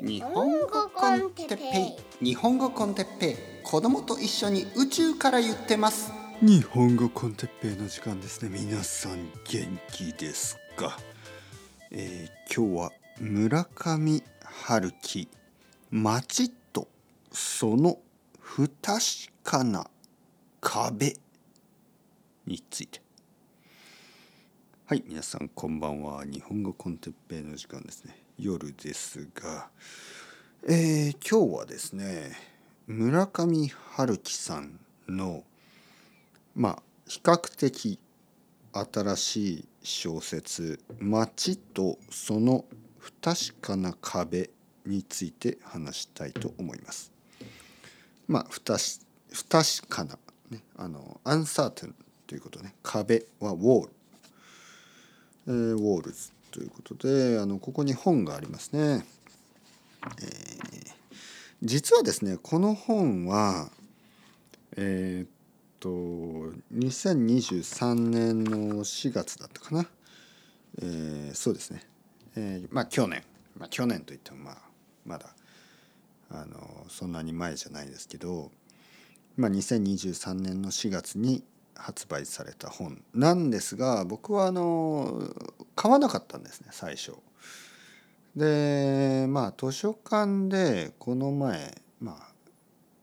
日本語コンテッペイ。日本語コンテッペイ。子供と一緒に宇宙から言ってます。日本語コンテッペイの時間ですね。皆さん元気ですか、えー、今日は村上春樹。街とその不確かな壁について。はい皆さんこんばんは。日本語コンテッペイの時間ですね夜ですが、えー、今日はですね村上春樹さんのまあ比較的新しい小説「街とその不確かな壁」について話したいと思います。まあ不確かな、ね、あのアンサーテンということね。壁はウォール、えー、ウォールズということであのここに本がありますね。えー、実はですねこの本はえー、っと2023年の4月だったかな、えー、そうですね、えー、まあ去年、まあ、去年といってもまあまだあのそんなに前じゃないですけど、まあ、2023年の4月に発売された本なんですが僕はあの買わなかったんですね最初。でまあ図書館でこの前まあ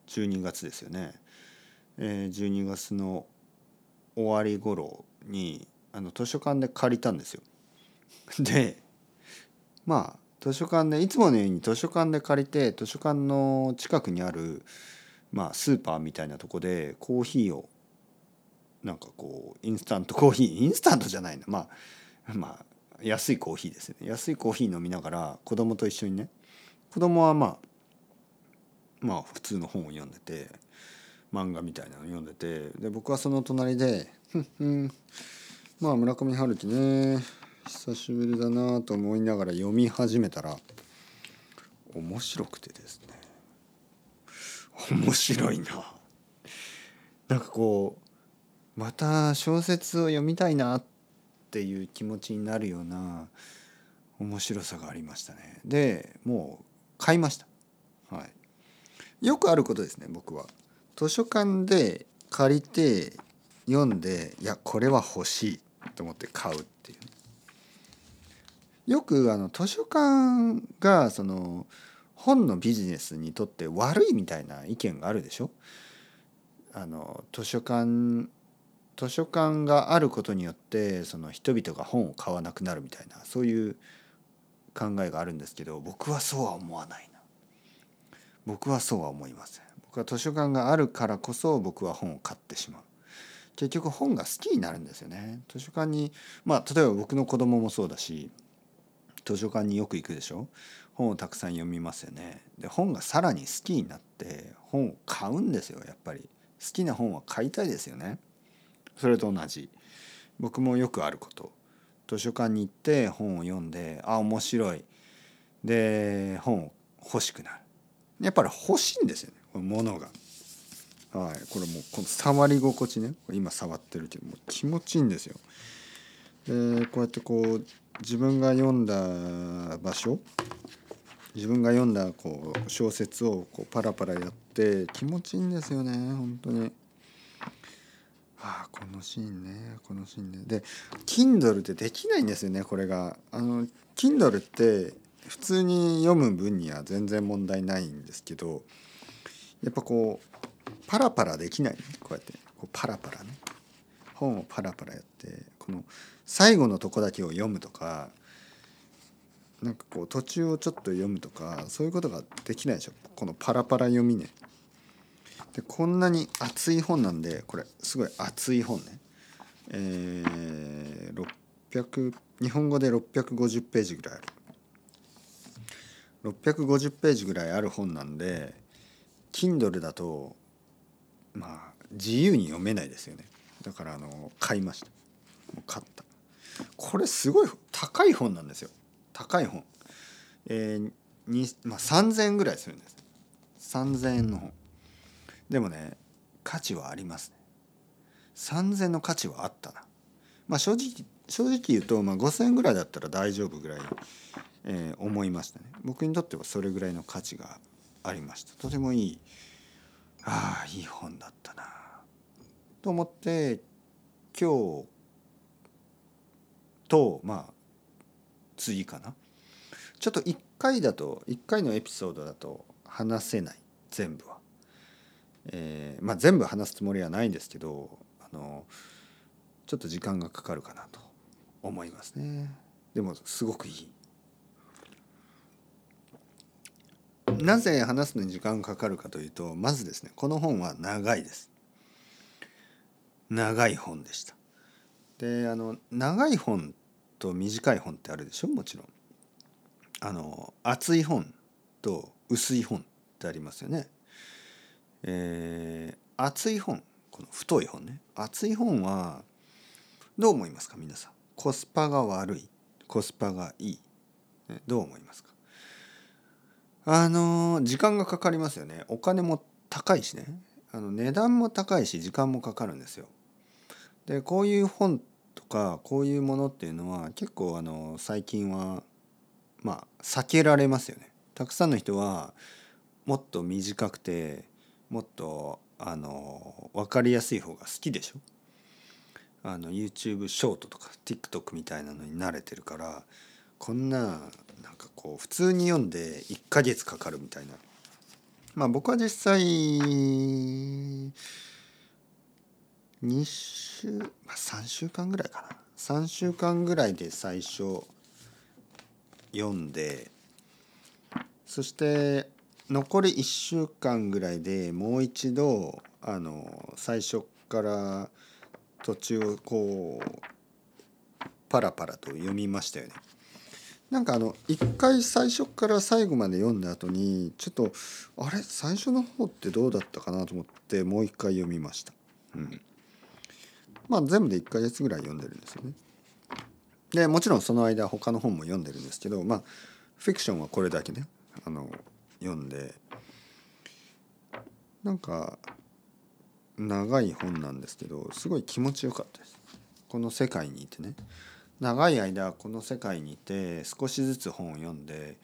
12月ですよね、えー、12月の終わり頃にあの図書館で借りたんですよ。でまあ図書館でいつものように図書館で借りて図書館の近くにある、まあ、スーパーみたいなとこでコーヒーをなんかこうインスタントコーヒー インスタントじゃないな。まあまあ安いコーヒーですね。安いコーヒー飲みながら子供と一緒にね。子供はまあまあ普通の本を読んでて漫画みたいなの読んでてで僕はその隣で「ふんふん。まあ村上春樹ね。久しぶりだなと思いながら読み始めたら面白くてですね。面白いな。なんかこうまた小説を読みたいなっていう気持ちになるような面白さがありましたね。でもう買いました。はい。よくあることですね僕は。図書館で借りて読んでいやこれは欲しいと思って買うっていうよくあの図書館がその本のビジネスにとって悪いみたいな意見があるでしょ？あの図書館図書館があることによってその人々が本を買わなくなるみたいなそういう考えがあるんですけど僕はそうは思わないな。僕はそうは思いません。僕は図書館があるからこそ僕は本を買ってしまう。結局本が好きになるんですよね。図書館にまあ例えば僕の子供もそうだし図書館によく行くでしょ。本をたくさん読みますよね。で本がさらに好きになって本を買うんですよやっぱり。好きな本は買いたいですよね。それと同じ。僕もよくあること。図書館に行って本を読んであ面白い。で本を欲しくなる。やっぱり欲しいんですよね。このものが。はい、これもうこの触り心地ね。今触ってるけどもう気持ちいいんですよ。でこうやってこう自分が読んだ場所自分が読んだこう小説をこうパラパラやって気持ちいいんですよね。本当に。あこのシーンねこのシーンね。で Kindle ってできないんですよねこれが。あの Kindle って普通に読む分には全然問題ないんですけどやっぱこうパラパラできない、ね、こうやって。こうパラパラね。本をパラパラやってこの最後のとこだけを読むとかなんかこう途中をちょっと読むとかそういうことができないでしょ。このパラパラ読みね。でこんなに厚い本なんでこれすごい厚い本ね。えー、600日本語で650ページぐらいある。650ページぐらいある本なんで Kindle だとまあ自由に読めないですよね。だからあの買いました。買った。これすごい高い本なんですよ。高い本。えーにまあ、3,000円ぐらいするんです。3,000円の本。でもね価値はありますね。3,000の価値はあったな。まあ正直正直言うと、まあ、5,000ぐらいだったら大丈夫ぐらいえー思いましたね。僕にとってはそれぐらいの価値がありました。とてもいいああいい本だったな。と思って今日とまあ次かな。ちょっと1回だと1回のエピソードだと話せない。全部は。えーまあ全部話すつもりはないんですけどあのちょっと時間がかかるかなと思いますね。でもすごくいい。なぜ話すのに時間がかかるかというとまずですねこの本は長いです。長い本でした。であの長い本と短い本ってあるでしょ？もちろん。あの厚い本と薄い本ってありますよね。えー厚い本この太い本ね。厚い本はどう思いますか皆さん？コスパが悪いコスパがいい、ねどう思いますか？あの時間がかかりますよね。お金も高いしね。あの値段も高いし時間もかかるんですよ。でこういう本とかこういうものっていうのは結構あの最近はまあ避けられますよね。たくさんの人はもっと短くてもっとあの分かりやすい方が好きでしょ？あの YouTube ショートとか TikTok みたいなのに慣れてるからこんななんかこう普通に読んで1ヶ月かかるみたいな。まあ僕は実際2週、まあ、3週間ぐらいかな。3週間ぐらいで最初読んでそして残り1週間ぐらいでもう一度あの最初から途中こうパラパラと読みましたよね。なんかあの一回最初から最後まで読んだ後にちょっとあれ？最初の方ってどうだったかなと思ってもう一回読みました。うん、まあ全部で1ヶ月ぐらい読んでるんですよね。でもちろんその間他の本も読んでるんですけどまあフィクションはこれだけねあの読んでなんか長い本なんですけどすごい気持ちよかったです。この世界にいてね。長い間この世界にいて少しずつ本を読んで、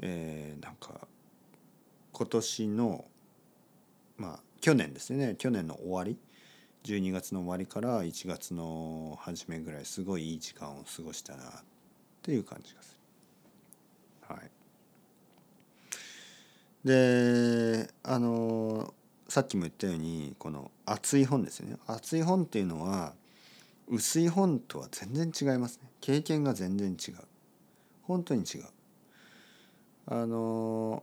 えーなんか今年のまあ去年ですね。去年の終わり。12月の終わりから1月の初めぐらいすごいいい時間を過ごしたなっていう感じがする。はいであのさっきも言ったようにこの厚い本ですよね。厚い本っていうのは薄い本とは全然違いますね。経験が全然違う。本当に違う。あの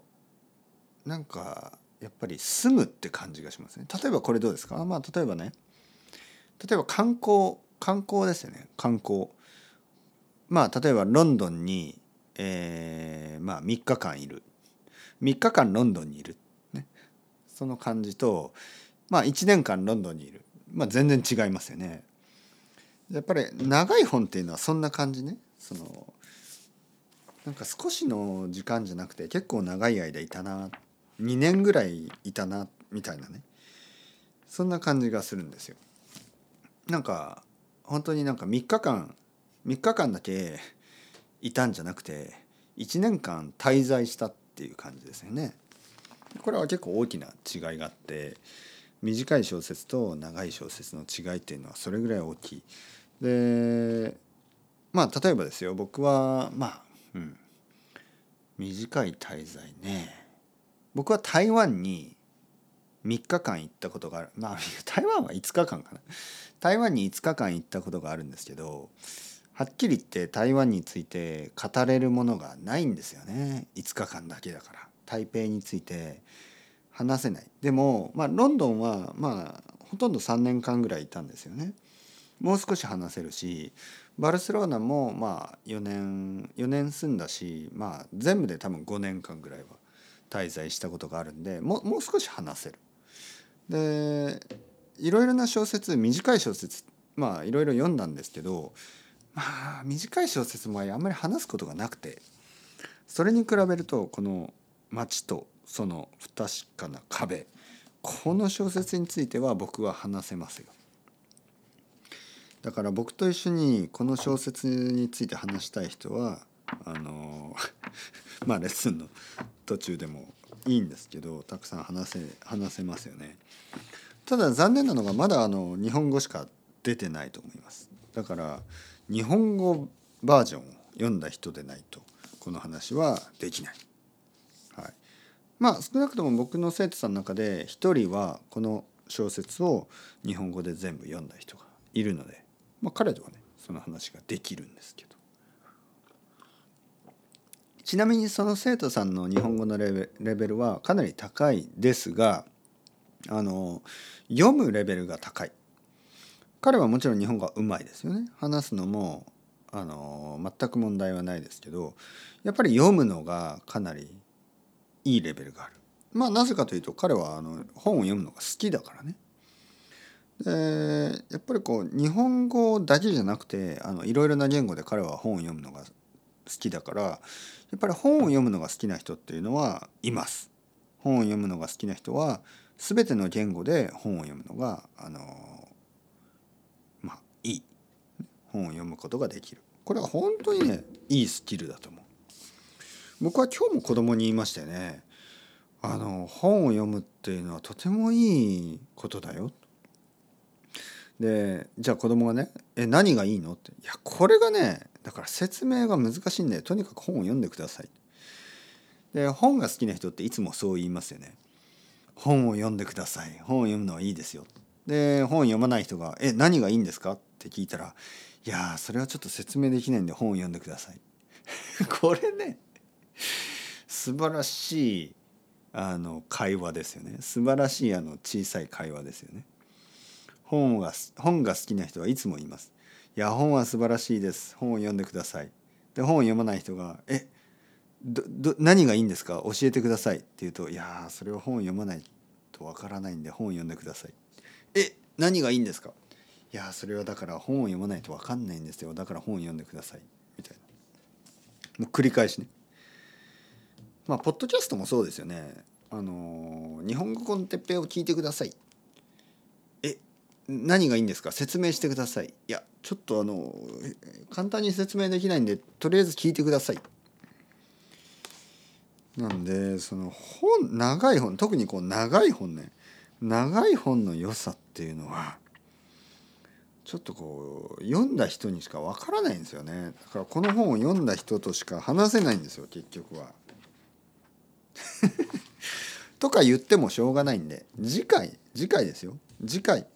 なんかやっぱり住むって感じがしますね。例えばこれどうですか？まあ例えばね。例えば観光観光ですよね。観光。まあ例えばロンドンに、えーまあ3日間いる。3日間ロンドンにいる、ね、その感じとまあ1年間ロンドンにいる、まあ、全然違いますよね。やっぱり長い本っていうのはそんな感じね。そのなんか少しの時間じゃなくて結構長い間いたな。2年ぐらいいたなみたいなね。そんな感じがするんですよ。なんか本当になんか3日間3日間だけいたんじゃなくて1年間滞在したっていう感じですよね。これは結構大きな違いがあって短い小説と長い小説の違いっていうのはそれぐらい大きい。でまあ例えばですよ僕はまあうん短い滞在ね僕は台湾に3日間行ったことがあるまあ台湾は5日間かな台湾に5日間行ったことがあるんですけどはっきり言って台湾について語れるものがないんですよね。5日間だけだから。台北について話せない。でもまあロンドンはまあほとんど3年間ぐらいいたんですよね。もう少し話せるしバルセロナもまあ4年4年住んだしまあ全部で多分5年間ぐらいは滞在したことがあるんでもうもう少し話せる。でいろいろな小説短い小説まあいろいろ読んだんですけどまあ短い小説もあんまり話すことがなくてそれに比べるとこの「街とその不確かな壁」この小説については僕は話せますよ。だから僕と一緒にこの小説について話したい人はあの まあレッスンの途中でもいいんですけどたくさん話せ話せますよね。ただ残念なのがまだあの日本語しか出てないと思いますだから日本語バージョンを読んだ人でないとこの話はできない、はい、まあ少なくとも僕の生徒さんの中で一人はこの小説を日本語で全部読んだ人がいるので、まあ、彼とはねその話ができるんですけど。ちなみにその生徒さんの日本語のレベルはかなり高いですがあの読むレベルが高い。彼はもちろん日本語はうまいですよね。話すのもあの全く問題はないですけどやっぱり読むのがかなりいいレベルがある。まあなぜかというと彼はあの本を読むのが好きだからね。でやっぱりこう日本語だけじゃなくてあのいろいろな言語で彼は本を読むのが好きだからやっぱり本を読むのが好きな人っていうのはいます。本を読むのが好きな人は全ての言語で本を読むのがあのいい。本を読むことができる。これは本当にねいいスキルだと思う。僕は今日も子供に言いましたよねあの本を読むっていうのはとてもいいことだよ。でじゃあ子供がね「え何がいいの?」って「いやこれがねだから説明が難しいんでとにかく本を読んでください」で本が好きな人っていつもそう言いますよね。本を読んでください。本を読むのはいいですよで本読まない人が「え何がいいんですか?」って聞いたら「いやそれはちょっと説明できないんで本を読んでください」これね素晴らしいあの会話ですよね。素晴らしいあの小さい会話ですよね。本が本が好きな人はいつも言いますいや本は素晴らしいです。本を読んでくださいで本を読まない人がえどど何がいいんですか教えてくださいって言うといやそれは本を読まないとわからないんで本を読んでください何がいいんですか？いやそれはだから本を読まないとわかんないんですよ。だから本を読んでください。みたいな。もう繰り返しね。まあポッドキャストもそうですよね。あの日本語コンテッペを聞いてください。え何がいいんですか？説明してください。いやちょっとあの簡単に説明できないんでとりあえず聞いてください。なんでその本長い本特にこう長い本ね。長い本の良さっていうのはちょっとこう読んだ人にしかわからないんですよねだからこの本を読んだ人としか話せないんですよ結局は。とか言ってもしょうがないんで次回次回ですよ次回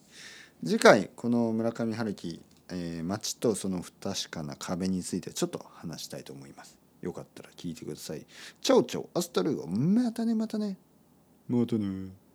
次回この村上春樹、えー、街とその不確かな壁についてちょっと話したいと思います。よかったら聞いてください。チャオチャオ、アスタルーゴ、またね、またね。またね。